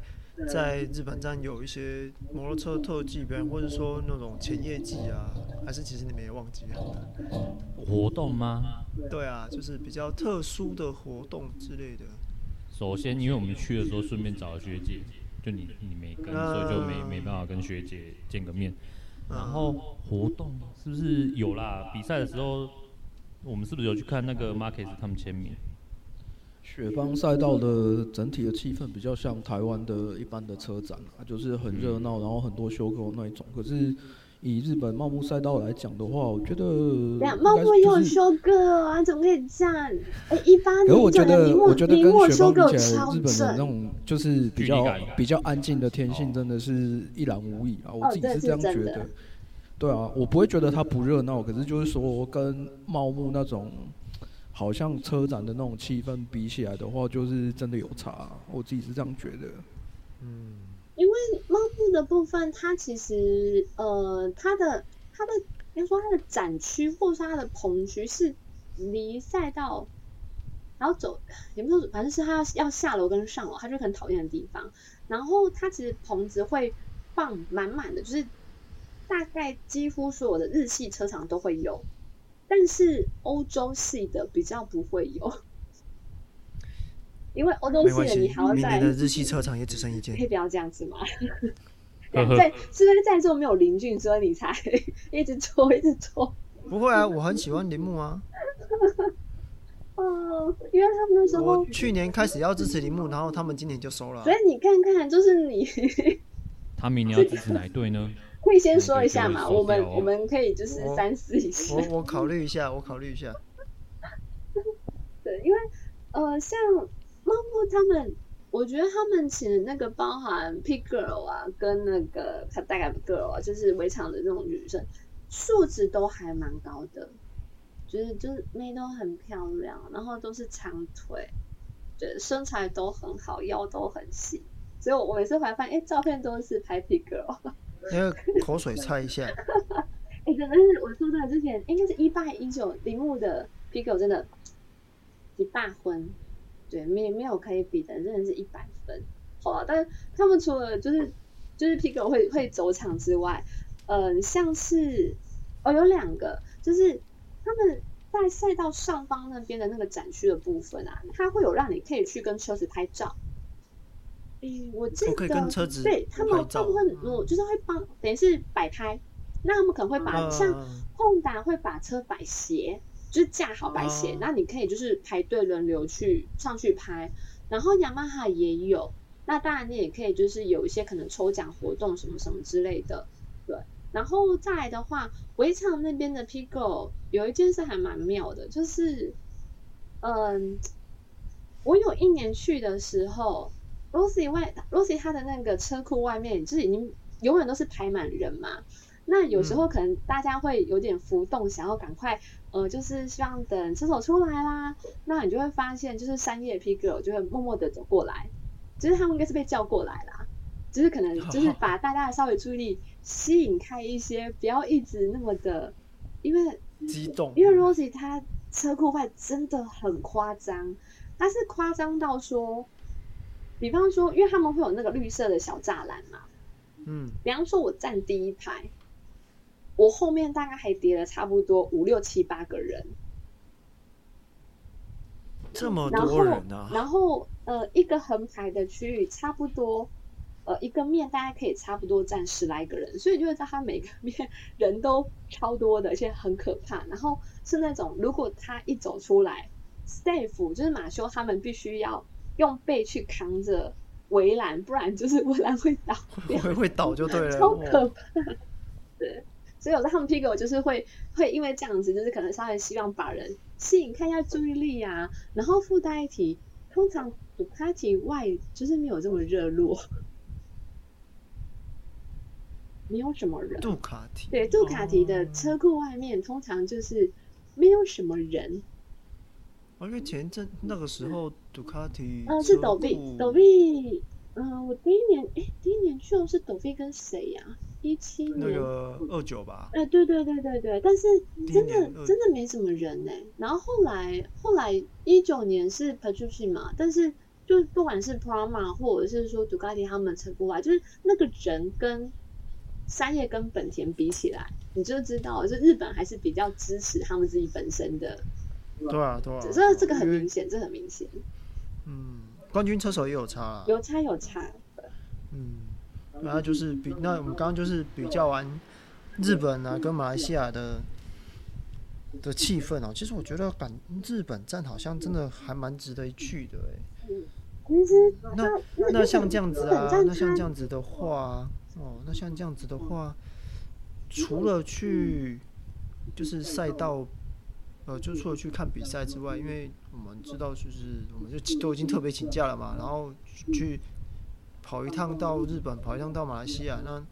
在日本站有一些摩托车特技表演，或者说那种前夜祭啊，还是其实你们也忘记了？活动吗？对啊，就是比较特殊的活动之类的。首先，因为我们去的时候顺便找了学姐，就你你没跟，所以就没没办法跟学姐见个面。然后活动是不是有啦？比赛的时候，我们是不是有去看那个 Marquez 他们签名？雪邦赛道的整体的气氛比较像台湾的一般的车展啊，就是很热闹，然后很多修狗那一种。可是以日本茂木赛道来讲的话，我觉得茂木也有修狗啊，怎么可以这样？哎，一般可是我觉得，我觉得跟雪邦比起来，日本的那种就是比较比较安静的天性，真的是一览无遗啊！我自己是这样觉得。对啊，我不会觉得它不热闹，可是就是说跟茂木那种。好像车展的那种气氛比起来的话，就是真的有差。我自己是这样觉得。嗯，因为猫步的部分，它其实呃，它的它的应该说它的展区或是它的棚区是离赛道，然后走也不说，反正是它要要下楼跟上楼，它就很讨厌的地方。然后它其实棚子会放满满的，就是大概几乎所有的日系车厂都会有。但是欧洲系的比较不会有，因为欧洲系的你还要在。明年的日系车厂也只剩一间。可以不要这样子吗？在是不是在座没有邻居，所以你才一直搓一直搓。不会啊，我很喜欢铃木啊。哦，因为他们那时候我去年开始要支持铃木，然后他们今年就收了啊。所以你看看，就是你。他明年要支持哪一队呢？可以先说一下嘛，我们我们可以就是三思一下。我我考虑一下，我考虑一下。对，因为呃，像猫木他们，我觉得他们其实那个包含 Pit Girl 啊，跟那个他大概 Girl 啊，就是围场的这种女生，素质都还蛮高的，就是就是妹都很漂亮，然后都是长腿，对，身材都很好，腰都很细，所以我每次回来发现，哎、欸，照片都是拍 Pit Girl。那个口水擦一下。哎、欸，真的是我说的之前应该是一八一九铃木的 Pico 真的，一大分，对，没没有可以比的，真的是一百分。好了，但他们除了就是就是 Pico 会会走场之外，嗯、呃，像是哦有两个，就是他们在赛道上方那边的那个展区的部分啊，它会有让你可以去跟车子拍照。诶、欸，我记得，可以跟车子对他们大部分，我就是会帮，等于是摆拍。那他们可能会把、呃、像 Honda 会把车摆斜，就是架好摆斜，那、呃、你可以就是排队轮流去上去拍。然后雅马哈也有，那当然你也可以就是有一些可能抽奖活动什么什么之类的，对。然后再来的话，围场那边的 Pico 有一件事还蛮妙的，就是，嗯，我有一年去的时候。Rosie 外 Rosie 他的那个车库外面就是已经永远都是排满人嘛。那有时候可能大家会有点浮动，想要赶快呃，就是希望等车手出来啦。那你就会发现，就是山叶 P girl 就会默默的走过来，就是他们应该是被叫过来啦，就是可能就是把大家的稍微注意力吸引开一些，不要一直那么的，因为激动，因为 Rosie 他车库外真的很夸张，他是夸张到说，比方说，因为他们会有那个绿色的小栅栏嘛，嗯，比方说我站第一排。我后面大概还叠了差不多五六七八个人，这么多人呢、啊？然后呃，一个横排的区域差不多，呃，一个面大概可以差不多站十来个人，所以就会知道他每个面人都超多的，而且很可怕。然后是那种如果他一走出来，staff 就是马修他们必须要用背去扛着围栏，不然就是围栏会倒，会会倒就对了，超可怕。对。所以有时候他们 Pigo 就是会会因为这样子，就是可能稍微希望把人吸引看一下注意力啊。然后附带一提，通常杜卡迪外就是没有这么热络，没有什么人。杜卡提对杜卡提的车库外面通常就是没有什么人。哦，因为前阵那个时候杜卡迪呃是抖币抖币，嗯、呃，我第一年哎第一年去的是抖币跟谁呀、啊？一七年那个二九吧，哎、欸，对对对对对，但是真的真的没什么人呢、欸。然后后来后来一九年是 Petrucci 嘛，但是就不管是 Prama 或者是说杜卡迪他们成功外，就是那个人跟三叶跟本田比起来，你就知道，就日本还是比较支持他们自己本身的。对啊对啊，这这个很明显，这很明显。嗯，冠军车手也有差，有差有差。嗯。然后就是比那我们刚刚就是比较完日本啊跟马来西亚的的气氛哦，其实我觉得感日本站好像真的还蛮值得一去的哎。其实那那像这样子啊，那像这样子的话哦，那像这样子的话，除了去就是赛道呃，就除了去看比赛之外，因为我们知道就是我们就都已经特别请假了嘛，然后去。跑一趟到日本，跑一趟到马来西亚，那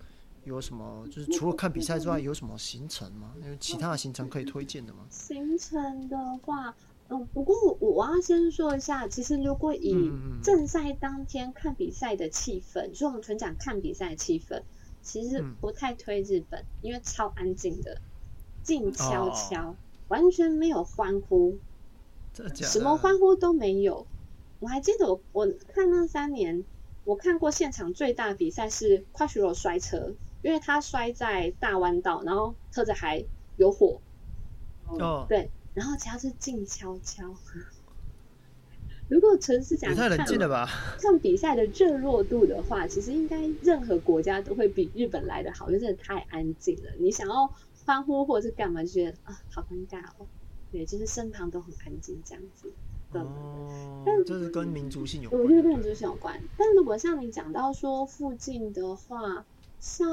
有什么？就是除了看比赛之外，有什么行程吗？有其他的行程可以推荐的吗？行程的话，嗯，不过我要先说一下，其实如果以正赛当天看比赛的气氛，嗯嗯，就是我们纯讲看比赛的气氛，其实不太推日本，嗯、因为超安静的，静悄悄，哦、完全没有欢呼，什么欢呼都没有。我还记得我我看那三年。我看过现场最大的比赛是 Quattro 摔车，因为他摔在大弯道，然后车子还有火。哦，对，然后其他是静悄悄。如果纯是讲看看比赛的热络度的话，其实应该任何国家都会比日本来的好，因为真的太安静了。你想要欢呼或者是干嘛，就觉得啊，好尴尬哦。对，就是身旁都很安静这样子。哦，但这是跟民族性有关，我觉得跟民族性有关。但如果像你讲到说附近的话，像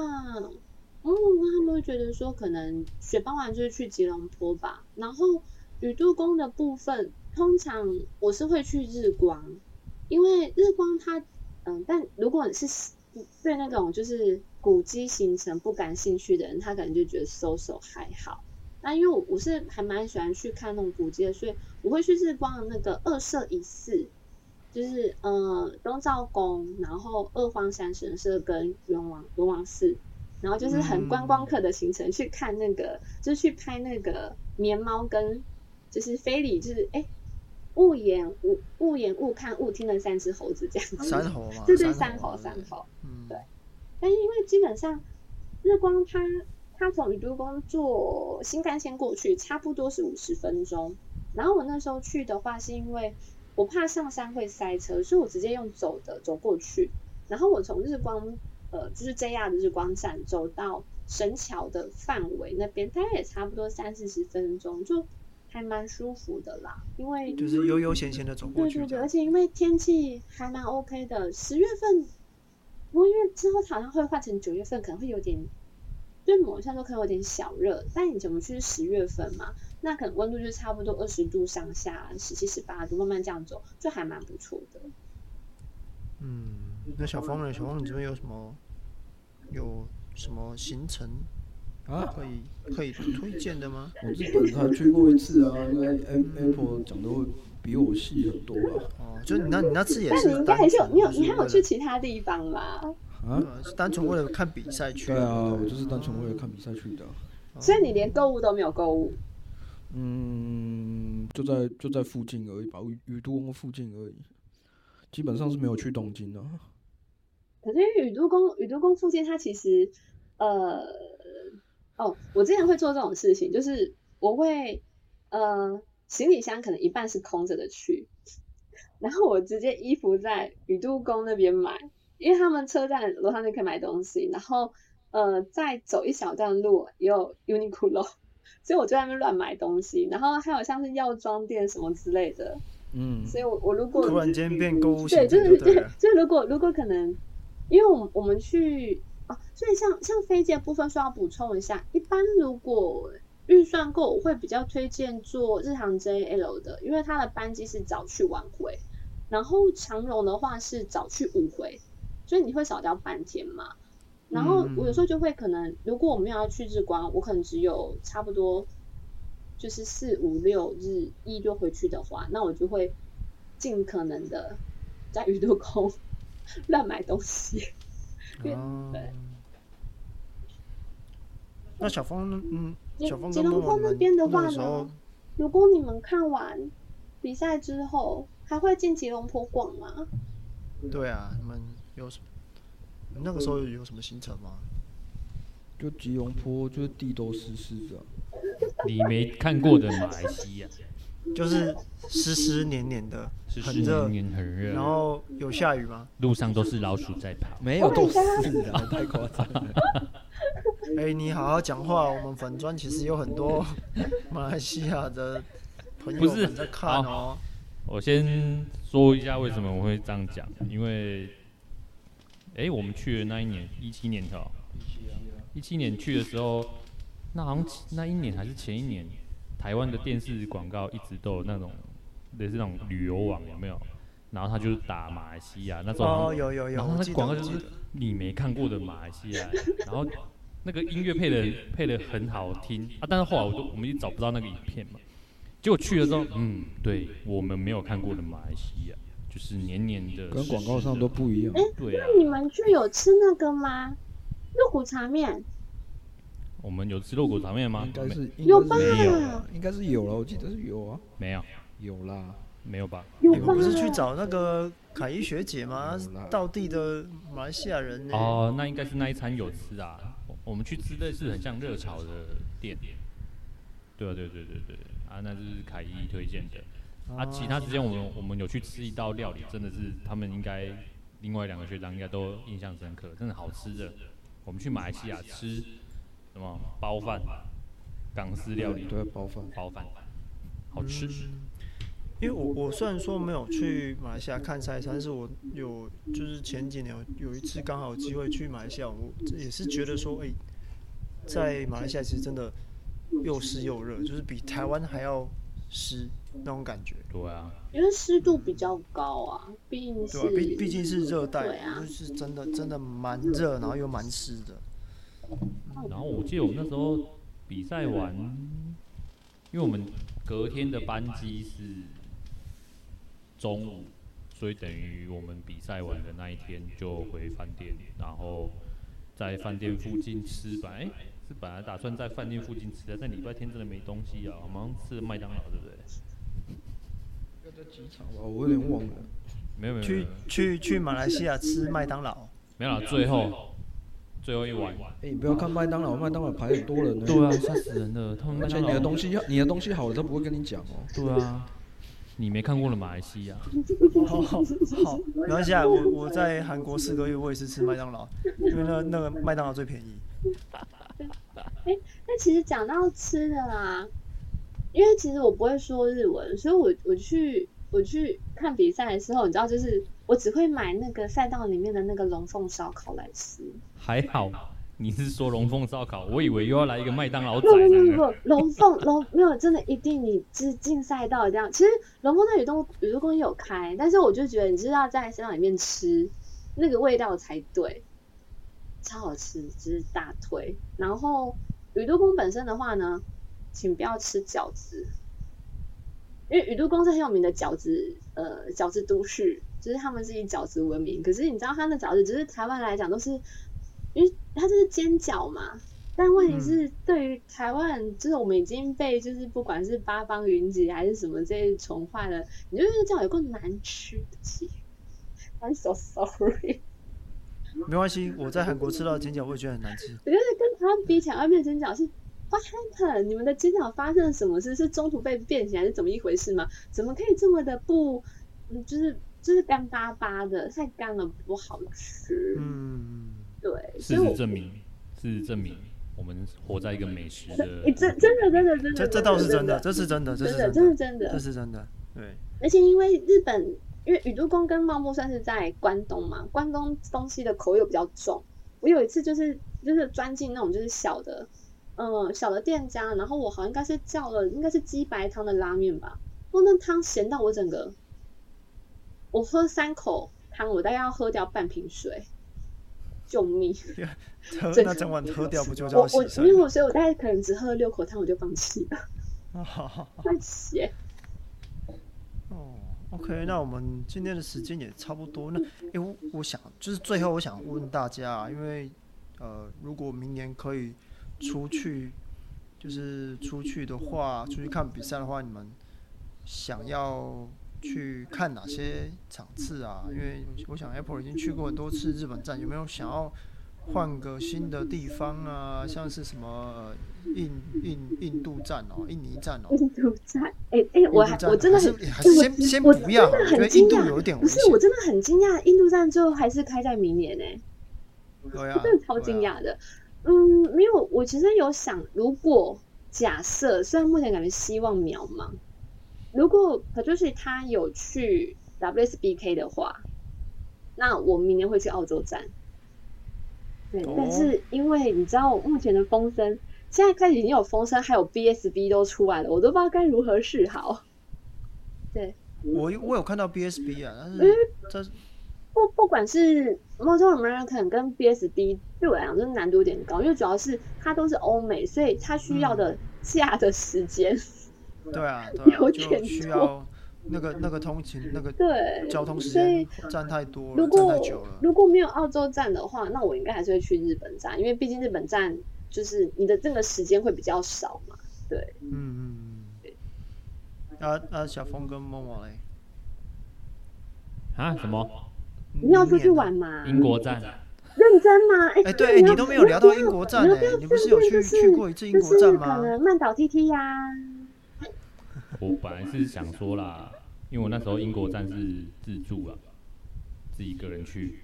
嗯，他们会觉得说可能雪崩完就是去吉隆坡吧。然后宇都宫的部分，通常我是会去日光，因为日光它嗯，但如果你是对那种就是古迹行程不感兴趣的人，他可能就觉得 so so 还好。那因为我我是还蛮喜欢去看那种古迹的，所以我会去日光的那个二社一寺，就是呃东照宫，然后二荒山神社跟龙王龙王寺，然后就是很观光客的行程，去看那个就是去拍那个绵猫跟就是非礼，就是哎勿言勿勿言勿看勿听的三只猴子这样子。三猴嘛，对对，三猴三猴，嗯，对。但是因为基本上日光它。它从宇都宫坐新干线过去，差不多是五十分钟。然后我那时候去的话，是因为我怕上山会塞车，所以我直接用走的走过去。然后我从日光，呃，就是 JR 的日光站走到神桥的范围那边，大概也差不多三四十分钟，就还蛮舒服的啦。因为就是悠悠闲闲的走过去。对对对，而且因为天气还蛮 OK 的，十月份，不过因为之后好像会换成九月份，可能会有点。对某一项都可能有点小热，但你怎么去十月份嘛？那可能温度就差不多二十度上下，十七、十八度，慢慢这样走，就还蛮不错的。嗯，那小峰呢？小峰，你这边有什么有什么行程啊，可以可以推荐的吗？我日本才去过一次啊，应该 Apple 讲的会比我细很多啊？哦，就你那，你那次也但是，你应该还是有，你有，你还有去其他地方吧？啊，是单纯为了看比赛去？对啊，我就是单纯为了看比赛去的。所以你连购物都没有购物？嗯，就在就在附近而已吧，宇宇都宫附近而已，基本上是没有去东京的。可是因为宇都宫宇都宫附近，它其实呃哦，我之前会做这种事情，就是我会呃行李箱可能一半是空着的去，然后我直接衣服在宇都宫那边买，因为他们车站楼上就可以买东西，然后呃再走一小段路也有 Uniqlo。所以我就在那边乱买东西，然后还有像是药妆店什么之类的，嗯，所以我我如果突然间变购物对，就是对，就如果如果可能，因为我们我们去啊，所以像像飞机的部分需要补充一下，一般如果预算够，我会比较推荐做日航 JL 的，因为它的班机是早去晚回，然后长荣的话是早去午回，所以你会少掉半天嘛。然后我有时候就会可能，如果我们要去日光，我可能只有差不多就是四五六日一就回去的话，那我就会尽可能的在宇都空乱买东西。哦、对。那小峰，嗯，吉隆坡那边的话呢，如果你们看完比赛之后，还会进吉隆坡逛吗？对啊，你们有什么？那个时候有什么行程吗？就吉隆坡，就是地都湿湿的。你没看过的马来西亚，就是湿湿黏黏的，很热，很热。然后有下雨吗？路上都是老鼠在跑。没有，都是的，太夸张了。哎、欸，你好好讲话。我们粉专其实有很多 马来西亚的朋友们在看哦。我先说一下为什么我会这样讲，因为。哎、欸，我们去的那一年，一七年的，一七年去的时候，那好像那一年还是前一年，台湾的电视广告一直都有那种类似那种旅游网有没有？然后他就是打马来西亚那种，哦有有有，然后那广告就是你没看过的马来西亚，然后那个音乐配的配的很好听啊，但是后来我都我们也找不到那个影片嘛，结果去了之后，嗯，对我们没有看过的马来西亚。就是黏黏的，跟广告上都不一样。哎、欸，对啊。那你们去有吃那个吗？肉骨茶面？我们有吃肉骨茶面吗？应该是有吧？应该是有了，我记得是有啊。没有，有啦，没有吧？你们不是去找那个凯伊学姐吗？道地的马来西亚人。哦，那应该是那一餐有吃啊。我们去吃类似很像热炒的店。对啊，对对对对啊，那就是凯伊推荐的。啊，其他时间我们我们有去吃一道料理，真的是他们应该另外两个学长应该都印象深刻，真的好吃的。我们去马来西亚吃什么包饭，港式料理，对，包饭，包饭，好吃。嗯，因为我我虽然说没有去马来西亚看赛，但是我有就是前几年有有一次刚好有机会去马来西亚，我也是觉得说，哎，在马来西亚其实真的又湿又热，就是比台湾还要湿。那种感觉，对啊，因为湿度比较高啊，毕竟是，毕毕竟是热带，啊，就是真的真的蛮热，然后又蛮湿的。然后我记得我们那时候比赛完，因为我们隔天的班机是中午，所以等于我们比赛完的那一天就回饭店，然后在饭店附近吃饭。哎，是本来打算在饭店附近吃的，但礼拜天真的没东西啊，我们吃麦当劳，对不对？在机场吧，我有点忘了。没有没有。去去去马来西亚吃麦当劳。没有了，最后最后一碗。哎，你不要看麦当劳，麦当劳排很多人呢。对啊，吓死人了。他们而且你的东西，你的东西好了，都不会跟你讲哦。对啊。你没看过了马来西亚。好好好，没关系啊，我我在韩国四个月，我也是吃麦当劳，因为那那个麦当劳最便宜。哎，那其实讲到吃的啦。因为其实我不会说日文，所以我我去我去看比赛的时候，你知道，就是我只会买那个赛道里面的那个龙凤烧烤来吃。还好，你是说龙凤烧烤？我以为又要来一个麦当劳不不仔呢。不不，龙凤龙 没有真的一定你就是进赛道这样。其实龙凤在宇都宇都公园有开，但是我就觉得你就是要在赛道里面吃，那个味道才对，超好吃，就是大推。然后宇都宫本身的话呢，请不要吃饺子，因为宇都宫是很有名的饺子，呃，饺子都市，就是他们是以饺子闻名。可是你知道他的饺子，只是台湾来讲都是，因为它就是煎饺嘛。但问题是，对于台湾，就是我们已经被就是不管是八方云集还是什么这些宠坏了，你就觉得这样有够难吃的，I'm so sorry。没关系，我在韩国吃到的煎饺，我也觉得很难吃。我觉得跟台湾比起来，外面的煎饺是 What happened？你们的煎饺发生了什么事？是中途被变形还是怎么一回事吗？怎么可以这么的不，嗯，就是就是干巴巴的，太干了不好吃。嗯，对，事实证明，事实证明。我们活在一个美食的，真真的真的真的，这这倒是真的，这是真的，这是真的，这是真的，这是真的，对。而且因为日本，因为宇都宫跟茂木算是在关东嘛，关东东西的口味又比较重。我有一次就是就是钻进那种就是小的，嗯，小的店家，然后我好像应该是叫了应该是鸡白汤的拉面吧，哇，那汤咸到我整个，我喝三口汤，我大概要喝掉半瓶水。救命！喝那整碗喝掉不就叫洗肾？我我因为所以，我大概可能只喝了六口汤，我就放弃了。太咸。哦，OK，那我们今天的时间也差不多。那，哎、欸，我我想就是最后我想问大家，因为呃，如果明年可以出去，就是出去的话，出去看比赛的话，你们想要？去看哪些场次啊？因为我想 Apple 已经去过很多次日本站，有没有想要换个新的地方啊？像是什么印印印度站哦，印尼站哦。印度站，哎、欸、哎、欸，我还我真的很，还是先先不要，我觉得印度有点。不是，我真的很惊讶，印度站最后还是开在明年呢、欸。对啊，真的超惊讶的、啊。嗯，没有，我其实有想，如果假设，虽然目前感觉希望渺茫。如果可就是他有去 WSBK 的话，那我明年会去澳洲站。对，哦、但是因为你知道目前的风声，现在开始已经有风声，还有 BSB 都出来了，我都不知道该如何是好。对，我我有看到 BSB 啊，但是这不不管是 Moto American 跟 BSB，对我来讲，就是难度有点高，因为主要是它都是欧美，所以它需要的 假的时间。嗯对啊，对啊，就需要那个那个通勤那个对交通时间站太多了，站太久了。如果没有澳洲站的话，那我应该还是会去日本站，因为毕竟日本站就是你的这个时间会比较少嘛。对，嗯嗯嗯。啊啊，小峰跟默默嘞？啊？什么？你要出去玩吗？英国站？认真吗？哎、欸，对，你都没有聊到英国站哎，你不是有去去过一次英国站吗？可能曼岛 T T 呀。我本来是想说啦，因为我那时候英国站是自助啊，自己一个人去。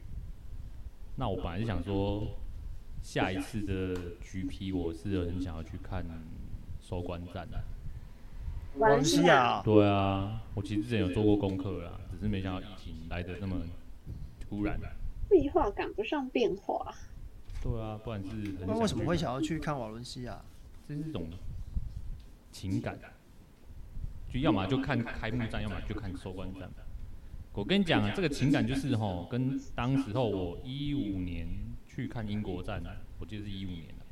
那我本来是想说，下一次的 GP 我是很想要去看收官站的。瓦伦西亚。对啊，我其实之前有做过功课啦，只是没想到疫情来的那么突然。计划赶不上变化。对啊，不然是很。那为什么会想要去看瓦伦西亚？这是一种情感。就要么就看开幕战，要么就看收官战。我跟你讲啊，这个情感就是吼，跟当时候我一五年去看英国战，我记得是一五年的，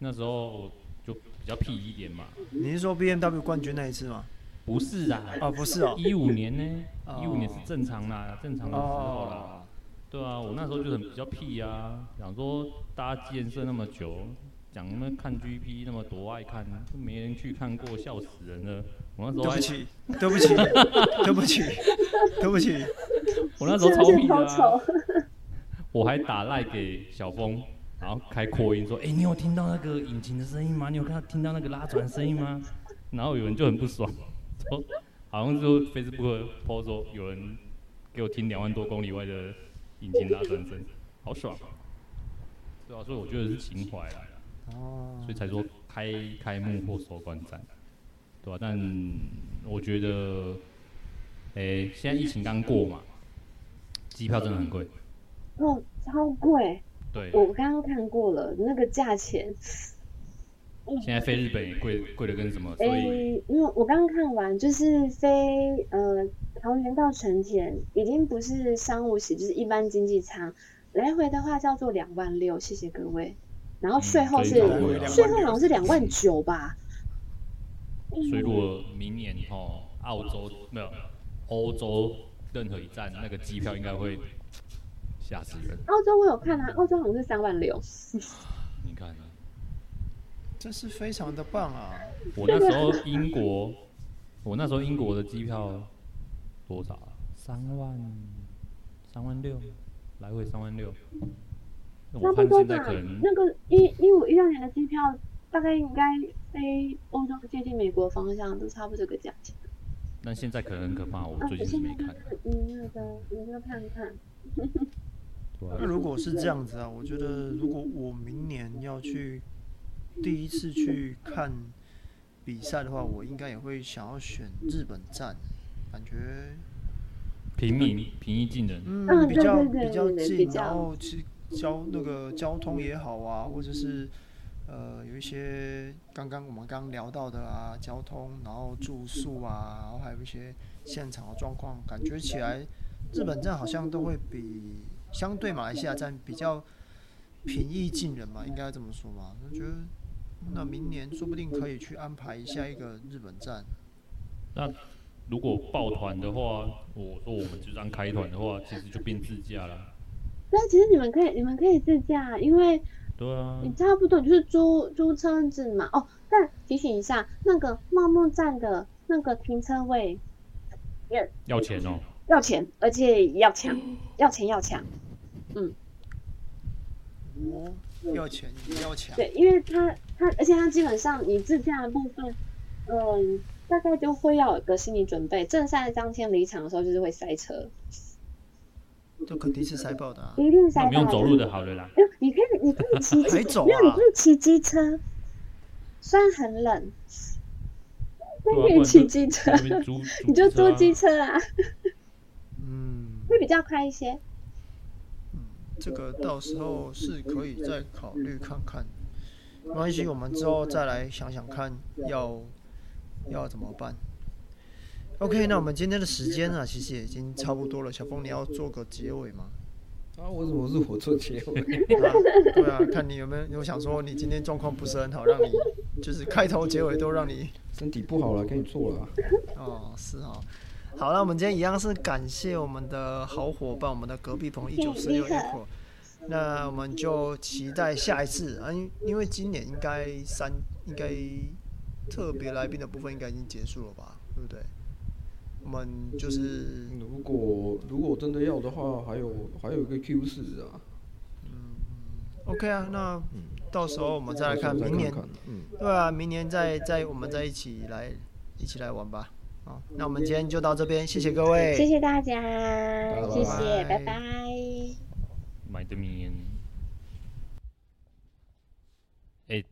那时候就比较屁一点嘛。你是说 BMW 冠军那一次吗？不是啊，哦不是哦，一五年呢，一五年是正常啦，正常的时候啦。对啊，我那时候就很比较屁啊，想说大家建设那么久，讲那么看 GP 那么多爱看，没人去看过，笑死人了。我那时候对不起，对不起，对不起，对不起。我那时候超皮的啊！我还打赖给小峰，然后开扩音说：“哎、欸，你有听到那个引擎的声音吗？你有看到听到那个拉转声音吗？”然后有人就很不爽，说好像就 Facebook 说有人给我听两万多公里外的引擎拉转声，好爽。对啊，所以我觉得是情怀来了，哦，所以才说开开幕或收官战。对吧、啊？但我觉得，哎、欸，现在疫情刚过嘛，机票真的很贵。哦，超贵。对，我刚刚看过了，那个价钱。现在飞日本也贵贵的跟什么？所以，欸、因为我刚刚看完，就是飞呃桃园到成田，已经不是商务席，就是一般经济舱，来回的话叫做两万六，谢谢各位。然后税后是税、嗯、后好像是两万九吧。所以如果明年哦，澳洲没有欧洲任何一站那个机票应该会吓死人。澳洲我有看啊，澳洲好像是三万六。你看。这是非常的棒啊！我那时候英国，我那时候英国的机票多少啊？三万，三万六，来回三万六。差不多吧。那个一一五一六年的机票，大概应该飞欧洲接近美国方向，都差不多这个价钱。那现在可能很可怕，我最近是没看。嗯，那个，你要看看。那如果是这样子啊，我觉得如果我明年要去。第一次去看比赛的话，我应该也会想要选日本站，感觉平民平易近人，嗯，比较比较近，然后去交那个交通也好啊，或者是呃有一些刚刚我们刚聊到的啊，交通，然后住宿啊，然后还有一些现场的状况，感觉起来日本站好像都会比相对马来西亚站比较平易近人嘛，应该这么说嘛，我觉得。那明年说不定可以去安排一下一个日本站。那如果抱团的话，我说我们就这样开团的话，其实就变自驾了。对啊，其实你们可以，你们可以自驾，因为对啊，你差不多就是租租车子嘛。哦，但提醒一下，那个茂木站的那个停车位要要钱哦，要钱，而且要抢，要钱要抢，嗯。哦要钱要抢，对，因为他他，而且他基本上你自驾的部分，嗯，大概就会要有个心理准备。正赛当天离场的时候，就是会塞车，都肯定是塞爆的，啊，一定塞爆。不用走路的好了啦。哎，你可以你可以骑，还走啊？没有，你可以骑机车，虽然很冷，但可以骑机车，你就租机车啊，嗯，会比较快一些。嗯这个到时候是可以再考虑看看，没关系，我们之后再来想想看要要怎么办。OK，那我们今天的时间啊，其实也已经差不多了。小峰，你要做个结尾吗？啊，为什么是我做结尾？啊，对啊，看你有没有有想说你今天状况不是很好，让你就是开头结尾都让你身体不好了，给你做了。哦，是啊。好，那我们今天一样是感谢我们的好伙伴，我们的隔壁棚一九四六 Echo。那我们就期待下一次啊，因因为今年应该三应该特别来宾的部分应该已经结束了吧，对不对？我们就是如果如果真的要的话，还有还有一个 Q 四啊。嗯，OK 啊，那到时候我们再来看明年，嗯，对啊，明年再再我们再一起来一起来玩吧。好，那我们今天就到这边，谢谢各位，谢谢大家，谢谢，拜拜。买的面，哎。